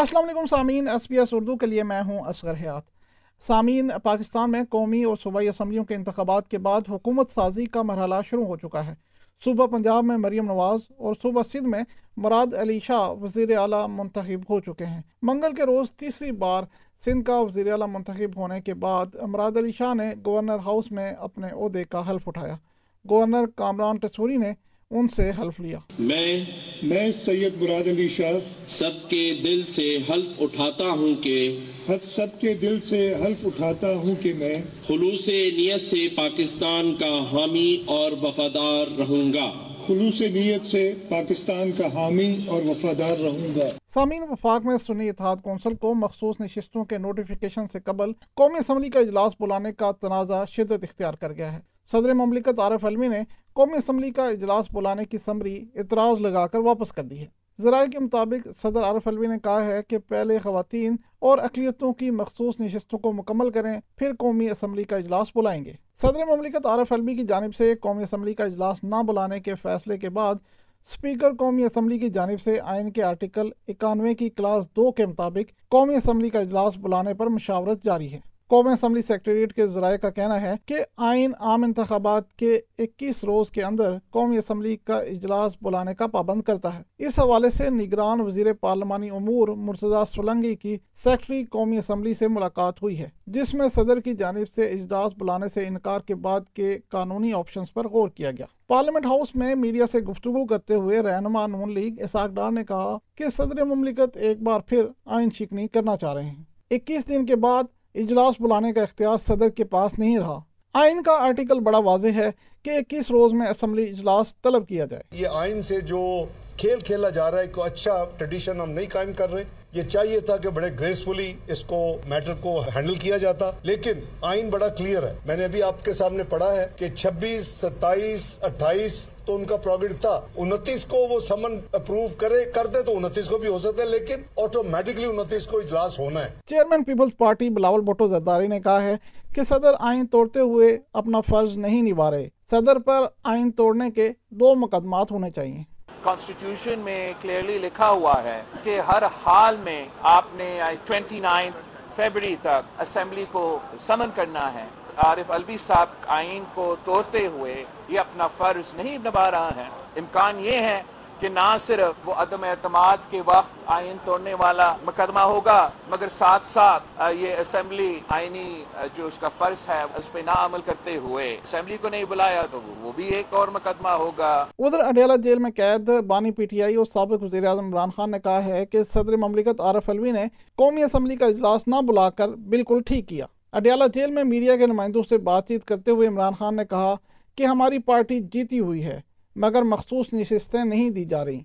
السلام علیکم سامعین، ایس پی ایس اردو کے لیے میں ہوں اصغر حیات۔ سامعین، پاکستان میں قومی اور صوبائی اسمبلیوں کے انتخابات کے بعد حکومت سازی کا مرحلہ شروع ہو چکا ہے۔ صوبہ پنجاب میں مریم نواز اور صوبہ سندھ میں مراد علی شاہ، وزیر اعلیٰ منتخب ہو چکے ہیں۔ منگل کے روز تیسری بار سندھ کا وزیر اعلیٰ منتخب ہونے کے بعد مراد علی شاہ نے گورنر ہاؤس میں اپنے عہدے کا حلف اٹھایا۔ گورنر کامران ٹسوری نے ان سے حلف لیا۔ میں میں سید مراد علی شاہ سب کے دل سے حلف اٹھاتا ہوں کہ حد کے دل سے حلف اٹھاتا ہوں کہ میں خلوص نیت سے پاکستان کا حامی اور وفادار رہوں گا۔ خلوص نیت سے پاکستان کا حامی اور وفادار رہوں گا۔ سامعین وفاق میں سنی اتحاد کونسل کو مخصوص نشستوں کے نوٹیفیکیشن سے قبل قومی اسمبلی کا اجلاس بلانے کا تنازع شدت اختیار کر گیا ہے۔ صدر مملکت عارف علمی نے قومی اسمبلی کا اجلاس بلانے کی سمری اعتراض لگا کر واپس کر دی ہے۔ ذرائع کے مطابق صدر عارف علوی نے کہا ہے کہ پہلے خواتین اور اقلیتوں کی مخصوص نشستوں کو مکمل کریں، پھر قومی اسمبلی کا اجلاس بلائیں گے۔ صدر مملکت عارف علوی کی جانب سے قومی اسمبلی کا اجلاس نہ بلانے کے فیصلے کے بعد اسپیکر قومی اسمبلی کی جانب سے آئین کے آرٹیکل اکانوے کی کلاس دو کے مطابق قومی اسمبلی کا اجلاس بلانے پر مشاورت جاری ہے۔ قومی اسمبلی سیکٹریٹ کے ذرائع کا کہنا ہے کہ آئین عام انتخابات کے اکیس روز کے اندر قومی اسمبلی کا اجلاس بلانے کا پابند کرتا ہے۔ اس حوالے سے نگران وزیر پارلمانی امور مرتضی سولنگی کی سیکٹری قومی اسمبلی سے ملاقات ہوئی ہے، جس میں صدر کی جانب سے اجلاس بلانے سے انکار کے بعد کے قانونی آپشنز پر غور کیا گیا۔ پارلیمنٹ ہاؤس میں میڈیا سے گفتگو کرتے ہوئے رہنما نون لیگ اساق ڈار نے کہا کہ صدر مملکت ایک بار پھر آئین شکنی کرنا چاہ رہے ہیں۔ اکیس دن کے بعد اجلاس بلانے کا اختیار صدر کے پاس نہیں رہا۔ آئین کا آرٹیکل بڑا واضح ہے کہ اکیس روز میں اسمبلی اجلاس طلب کیا جائے۔ یہ آئین سے جو کھیل کھیلا جا رہا ہے کوئی اچھا ٹریڈیشن ہم نہیں قائم کر رہے۔ یہ چاہیے تھا کہ بڑے گریسفلی اس کو میٹر کو ہینڈل کیا جاتا۔ لیکن آئین بڑا کلیئر ہے۔ میں نے ابھی آپ کے سامنے پڑھا ہے کہ چھبیس، ستائیس، اٹھائیس تو ان کا پروگرام تھا۔ انتیس کو وہ سمن اپروو کرے کرتے تو انتیس کو بھی ہو سکتا ہے، لیکن آٹومیٹکلی انتیس کو اجلاس ہونا ہے۔ Chairman Peoples Party Bilawal Bhutto Zardari نے کہا ہے کہ صدر آئین توڑتے ہوئے اپنا فرض نہیں نبھا رہے۔ صدر پر آئین توڑنے کے دو مقدمات ہونے چاہیے کانسٹیٹیوشن میں کلیئرلی لکھا ہوا ہے کہ ہر حال میں آپ نے ٹوینٹی نائنتھ فیبری تک اسمبلی کو سمن کرنا ہے۔ عارف الوی صاحب آئین کو توڑتے ہوئے یہ اپنا فرض نہیں نبھا رہا ہے۔ امکان یہ ہے کہ نہ صرف وہ عدم اعتماد کے وقت آئین توڑنے والا مقدمہ ہوگا، مگر ساتھ ساتھ یہ اسمبلی آئینی جو اس کا فرض ہے، اس پہ نہ عمل کرتے ہوئے اسمبلی کو نہیں بلایا تو وہ بھی ایک اور مقدمہ ہوگا۔ ادھر اڈیالہ جیل میں قید بانی پی ٹی آئی اور سابق وزیر اعظم عمران خان نے کہا ہے کہ صدر مملکت عارف الوی نے قومی اسمبلی کا اجلاس نہ بلا کر بالکل ٹھیک کیا۔ اڈیالہ جیل میں میڈیا کے نمائندوں سے بات چیت کرتے ہوئے عمران خان نے کہا کہ ہماری پارٹی جیتی ہوئی ہے۔ مگر مخصوص نشستیں نہیں دی جا رہی۔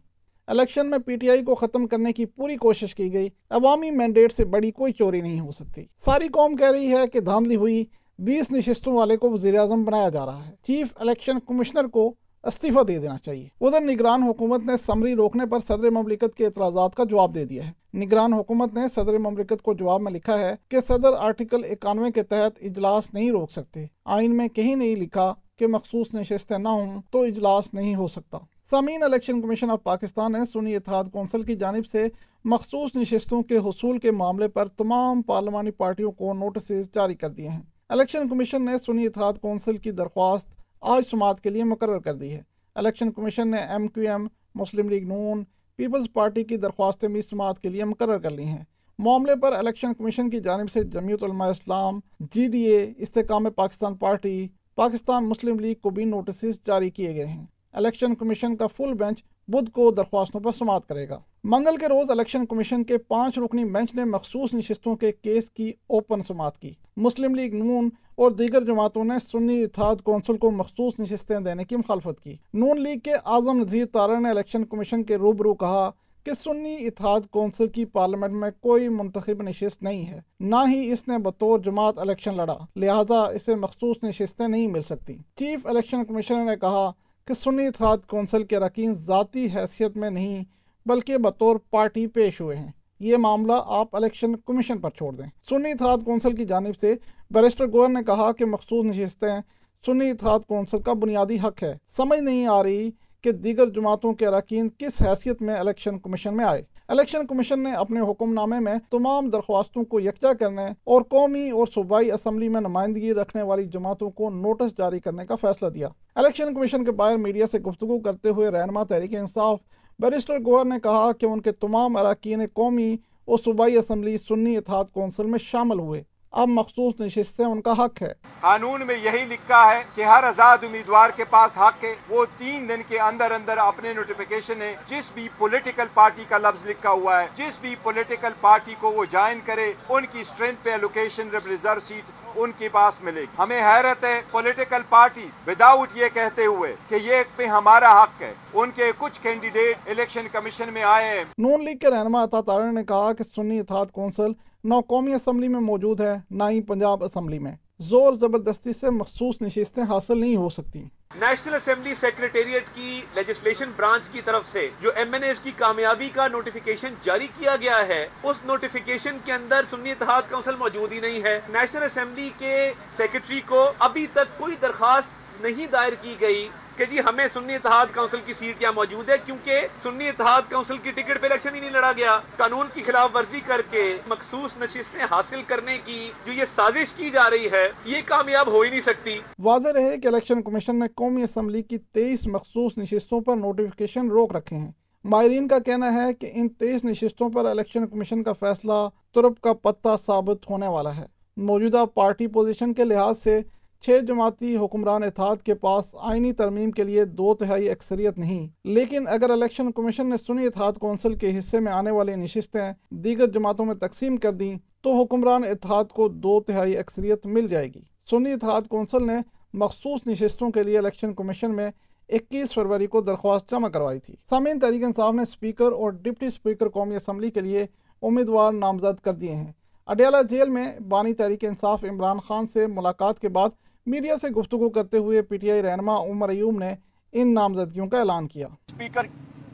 الیکشن میں پی ٹی آئی کو ختم کرنے کی پوری کوشش کی گئی۔ عوامی مینڈیٹ سے بڑی کوئی چوری نہیں ہو سکتی۔ ساری قوم کہہ رہی ہے کہ دھاندلی ہوئی۔ بیس نشستوں والے کو وزیر اعظم بنایا جا رہا ہے۔ چیف الیکشن کمشنر کو استعفیٰ دے دینا چاہیے۔ ادھر نگران حکومت نے سمری روکنے پر صدر مملکت کے اعتراضات کا جواب دے دیا ہے۔ نگران حکومت نے صدر مملکت کو جواب میں لکھا ہے کہ صدر آرٹیکل اکانوے کے تحت اجلاس نہیں روک سکتے۔ آئین میں کہیں نہیں لکھا کہ مخصوص نشستیں نہ ہوں تو اجلاس نہیں ہو سکتا۔ سامعین، الیکشن کمیشن آف پاکستان نے سنی اتحاد کونسل کی جانب سے مخصوص نشستوں کے حصول کے معاملے پر تمام پارلیمانی پارٹیوں کو نوٹسز جاری کر دیے ہیں۔ الیکشن کمیشن نے سنی اتحاد کونسل کی درخواست آج سماعت کے لیے مقرر کر دی ہے۔ الیکشن کمیشن نے M Q M, Muslim League نون، پیپلز پارٹی کی درخواستیں بھی سماعت کے لیے مقرر کر لی ہیں۔ معاملے پر الیکشن کمیشن کی جانب سے جمعیت Ulema Islam G D A, Istehkam Pakistan Party Pakistan Muslim League کو بھی نوٹسز جاری کیے گئے ہیں۔ الیکشن کمیشن کا فل بینچ بدھ کو درخواستوں پر سماعت کرے گا۔ منگل کے روز الیکشن کمیشن کے پانچ رکنی بینچ نے مخصوص نشستوں کے کیس کی اوپن سماعت کی۔ مسلم لیگ نون اور دیگر جماعتوں نے سنی اتحاد کونسل کو مخصوص نشستیں دینے کی مخالفت کی۔ نون لیگ کے اعظم نذیر تارا نے الیکشن کمیشن کے روبرو کہا کہ سنی اتحاد کونسل کی پارلیمنٹ میں کوئی منتخب نشست نہیں ہے۔ نہ ہی اس نے بطور جماعت الیکشن لڑا، لہٰذا اسے مخصوص نشستیں نہیں مل سکتی۔ چیف الیکشن کمیشنر نے کہا کہ سنی اتحاد کونسل کے رکین ذاتی حیثیت میں نہیں، بلکہ بطور پارٹی پیش ہوئے ہیں۔ یہ معاملہ آپ الیکشن کمیشن پر چھوڑ دیں۔ سنی اتحاد کونسل کی جانب سے بیرسٹر گوئر نے کہا کہ مخصوص نشستیں سنی اتحاد کونسل کا بنیادی حق ہے۔ سمجھ نہیں آ رہی کہ دیگر جماعتوں کے اراکین کس حیثیت میں الیکشن کمیشن میں آئے۔ الیکشن کمیشن نے اپنے حکم نامے میں تمام درخواستوں کو یکجا کرنے اور قومی اور صوبائی اسمبلی میں نمائندگی رکھنے والی جماعتوں کو نوٹس جاری کرنے کا فیصلہ دیا۔ الیکشن کمیشن کے باہر میڈیا سے گفتگو کرتے ہوئے رہنما تحریک انصاف بیرسٹر گوہر نے کہا کہ ان کے تمام اراکین قومی اور صوبائی اسمبلی سنی اتحاد کونسل میں شامل ہوئے۔ اب مخصوص نشستیں ان کا حق ہے۔ قانون میں یہی لکھا ہے کہ ہر آزاد امیدوار کے پاس حق ہے۔ وہ تین دن کے اندر اندر اپنے نوٹیفیکیشن ہے جس بھی پولیٹیکل پارٹی کا لفظ لکھا ہوا ہے جس بھی پولیٹیکل پارٹی کو وہ جوائن کرے ان کی اسٹرینتھ پہ لوکیشن ریزرو سیٹ ان کے پاس ملے گی۔ ہمیں حیرت ہے پولیٹیکل پارٹیز وداؤٹ یہ کہتے ہوئے کہ یہ پہ ہمارا حق ہے۔ ان کے کچھ کینڈیڈیٹ الیکشن کمیشن میں آئے ہیں۔ نون لیگ کے رہنما عطا تارن نے کہا کہ سنی اتحاد کونسل نہ قومی اسمبلی میں موجود ہے، نہ ہی پنجاب اسمبلی میں۔ زور زبردستی سے مخصوص نشستیں حاصل نہیں ہو سکتی۔ نیشنل اسمبلی سیکریٹریٹ کی لیجسلیشن برانچ کی طرف سے جو ایم این ایس کی کامیابی کا نوٹیفیکیشن جاری کیا گیا ہے، اس نوٹیفیکیشن کے اندر سنی اتحاد کونسل موجود ہی نہیں ہے۔ نیشنل اسمبلی کے سیکرٹری کو ابھی تک کوئی درخواست نہیں دائر کی گئی۔ کہ جی ہمیں سنی اتحاد کونسل کی سیٹ کیا موجود ہے کیونکہ سنی اتحاد کونسل کی ٹکٹ پہ الیکشن ہی نہیں لڑا گیا۔ قانون کی خلاف ورزی کر کے مخصوص نشستیں حاصل کرنے کی جو یہ سازش کی جا رہی ہے، یہ کامیاب ہو ہی نہیں سکتی۔ واضح رہے کہ الیکشن کمیشن نے قومی اسمبلی کی تیئیس مخصوص نشستوں پر نوٹیفیکیشن روک رکھے ہیں۔ ماہرین کا کہنا ہے کہ ان تیئیس نشستوں پر الیکشن کمیشن کا فیصلہ ترپ کا پتہ ثابت ہونے والا ہے۔ موجودہ پارٹی پوزیشن کے لحاظ سے چھ جماعتی حکمران اتحاد کے پاس آئینی ترمیم کے لیے دو تہائی اکثریت نہیں، لیکن اگر الیکشن کمیشن نے سنی اتحاد کونسل کے حصے میں آنے والی نشستیں دیگر جماعتوں میں تقسیم کر دیں، تو حکمران اتحاد کو دو تہائی اکثریت مل جائے گی۔ سنی اتحاد کونسل نے مخصوص نشستوں کے لیے الیکشن کمیشن میں اکیس فروری کو درخواست جمع کروائی تھی۔ سامعین، تحریک انصاف نے اسپیکر اور ڈپٹی اسپیکر قومی اسمبلی کے لیے امیدوار نامزد کر دیے ہیں۔ اڈیالہ جیل میں بانی تحریک انصاف عمران خان سے ملاقات کے بعد میڈیا سے گفتگو کرتے ہوئے پی ٹی آئی رہنما عمر ایوم نے ان نامزدگیوں کا اعلان کیا۔ اسپیکر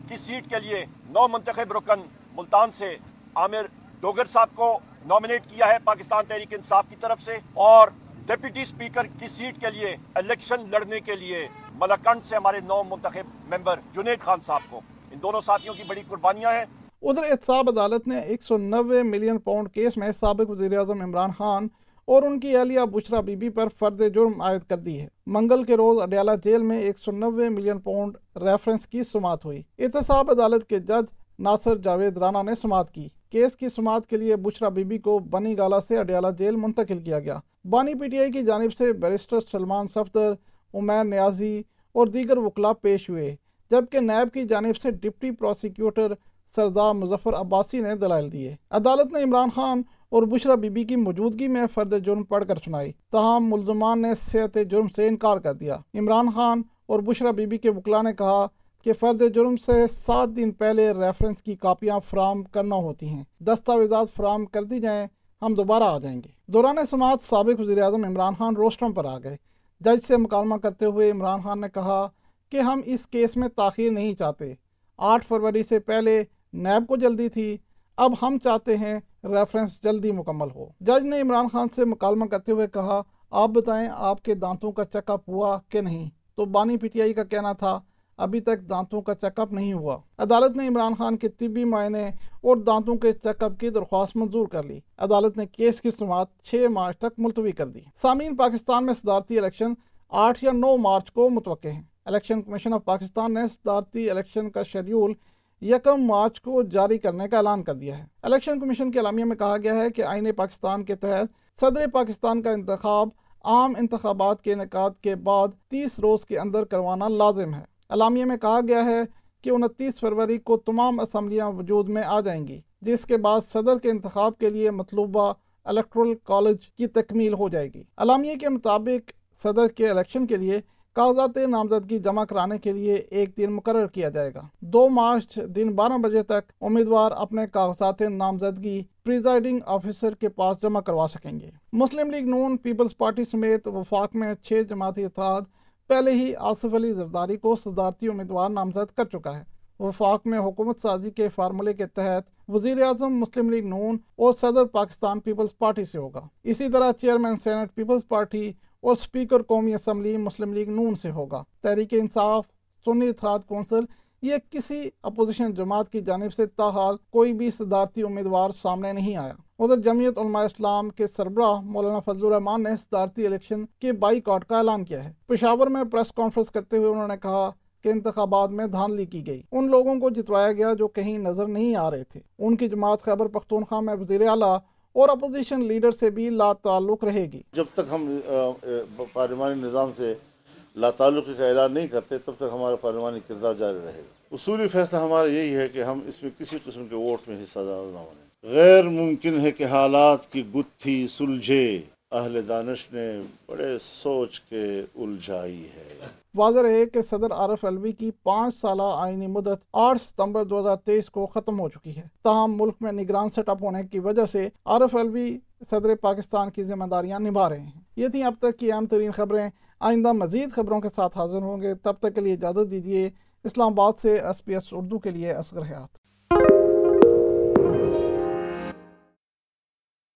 کی سیٹ کے لیے نو منتخب رکن ملتان سے عامر ڈوگر صاحب کو نامنیٹ کیا ہے پاکستان تحریک انصاف کی طرف سے اور ڈیپٹی اسپیکر کی سیٹ کے لیے الیکشن لڑنے کے لیے ملکنڈ سے ہمارے نو منتخب ممبر جنید خان صاحب کو۔ ان دونوں ساتھیوں کی بڑی قربانیاں ہیں۔ ادھر احتساب عدالت نے ایک سو نوے ملین پاؤنڈ کیس میں سابق وزیر اعظم عمران خان اور ان کی اہلیہ بشرا بی بی پر فرد جرم عائد کر دی ہے۔ منگل کے روز اڈیالہ جیل میں ایک سو نوے ملین پاؤنڈ ریفرنس کی سماعت ہوئی۔ احتساب عدالت کے جج ناصر جاوید رانا نے سماعت کی۔ کیس کی سماعت کے لیے بشرا بی بی کو بنی گالا سے اڈیالہ جیل منتقل کیا گیا۔ بانی پی ٹی آئی کی جانب سے بیرسٹر سلمان صفدر عمیر نیازی اور دیگر وکلا پیش ہوئے، جبکہ نیب کی جانب سے ڈپٹی پروسیکیوٹر سردار مظفر عباسی نے دلائل دیے۔ عدالت نے عمران خان اور بشرا بی بی کی موجودگی میں فرد جرم پڑھ کر سنائی۔ تاہم، ملزمان نے صحت جرم سے انکار کر دیا۔ عمران خان اور بشرا بی بی کے وکلا نے کہا کہ فرد جرم سے سات دن پہلے ریفرنس کی کاپیاں فراہم کرنا ہوتی ہیں۔ دستاویزات فراہم کر دی جائیں، ہم دوبارہ آ جائیں گے۔ دوران سماعت سابق وزیر اعظم عمران خان روسٹرم پر آ گئے۔ جج سے مکالمہ کرتے ہوئے عمران خان نے کہا کہ ہم اس کیس میں تاخیر نہیں چاہتے۔ آٹھ فروری سے پہلے نیب کو جلدی تھی۔ اب ہم چاہتے ہیں ریفرنس جلدی مکمل ہو۔ جج نے عمران خان سے مکالمہ کرتے ہوئے کہا، آپ بتائیں آپ کے دانتوں کا چیک اپ ہوا کہ نہیں؟ تو بانی پی ٹی آئی کا کہنا تھا، ابھی تک دانتوں کا چیک اپ نہیں ہوا۔ عدالت نے عمران خان کے طبی معائنے اور دانتوں کے چیک اپ کی درخواست منظور کر لی۔ عدالت نے کیس کی سماعت چھ مارچ تک ملتوی کر دی۔ سامعین، پاکستان میں صدارتی الیکشن آٹھ یا نو مارچ کو متوقع ہیں۔ الیکشن کمیشن آف پاکستان نے صدارتی الیکشن کا شیڈیول یکم مارچ کو جاری کرنے کا اعلان کر دیا ہے۔ الیکشن کمیشن کے اعلامیہ میں کہا گیا ہے کہ آئین پاکستان کے تحت صدر پاکستان کا انتخاب عام انتخابات کے انعقاد کے بعد تیس روز کے اندر کروانا لازم ہے۔ اعلامیہ میں کہا گیا ہے کہ انتیس فروری کو تمام اسمبلیاں وجود میں آ جائیں گی، جس کے بعد صدر کے انتخاب کے لیے مطلوبہ الیکٹرل کالج کی تکمیل ہو جائے گی۔ اعلامیہ کے مطابق صدر کے الیکشن کے لیے کاغذات نامزدگی جمع کرانے کے لیے ایک دن مقرر کیا جائے گا۔ دو مارچ دن بارہ بجے تک امیدوار اپنے کاغذات نامزدگی پریزائڈنگ آفیسر کے پاس جمع کروا سکیں گے۔ مسلم لیگ نون پیپلز پارٹی سمیت وفاق میں چھ جماعتی اتحاد پہلے ہی آصف علی زرداری کو صدارتی امیدوار نامزد کر چکا ہے۔ وفاق میں حکومت سازی کے فارمولے کے تحت وزیر اعظم مسلم لیگ نون اور صدر پاکستان پیپلز پارٹی سے ہوگا۔ اسی طرح چیئرمین سینٹ پیپلز پارٹی اور سپیکر قومی اسمبلی مسلم لیگ نون سے ہوگا۔ تحریک انصاف، سنی اتحاد کونسل، یہ کسی اپوزیشن جماعت کی جانب سے تاحال کوئی بھی صدارتی امیدوار سامنے نہیں آیا۔ ادھر جمعیت علماء اسلام کے سربراہ مولانا فضل الرحمان نے صدارتی الیکشن کے بائی کاٹ کا اعلان کیا ہے۔ پشاور میں پریس کانفرنس کرتے ہوئے انہوں نے کہا کہ انتخابات میں دھاندلی کی گئی۔ ان لوگوں کو جتوایا گیا جو کہیں نظر نہیں آ رہے تھے۔ ان کی جماعت خیبر پختونخوا میں وزیر اعلیٰ اور اپوزیشن لیڈر سے بھی لا تعلق رہے گی۔ جب تک ہم پارلیمانی نظام سے لا تعلق کا اعلان نہیں کرتے، تب تک ہمارا پارلیمانی کردار جاری رہے گا۔ اصولی فیصلہ ہمارا یہی ہے کہ ہم اس میں کسی قسم کے ووٹ میں حصہ دار نہ بنیں۔ غیر ممکن ہے کہ حالات کی گتھی سلجھے۔ اہل دانش نے بڑے سوچ کے الجھائی ہے۔ واضح رہے کہ صدر عارف الوی کی پانچ سالہ آئینی مدت آٹھ ستمبر دو ہزار تیئیس کو ختم ہو چکی ہے۔ تاہم، ملک میں نگران سیٹ اپ ہونے کی وجہ سے عارف الوی صدر پاکستان کی ذمہ داریاں نبھا رہے ہیں۔ یہ تھیں اب تک کی اہم ترین خبریں۔ آئندہ مزید خبروں کے ساتھ حاضر ہوں گے۔ تب تک کے لیے اجازت دیجیے، اسلام آباد سے ایس پی ایس اردو کے لیے اصغر حیات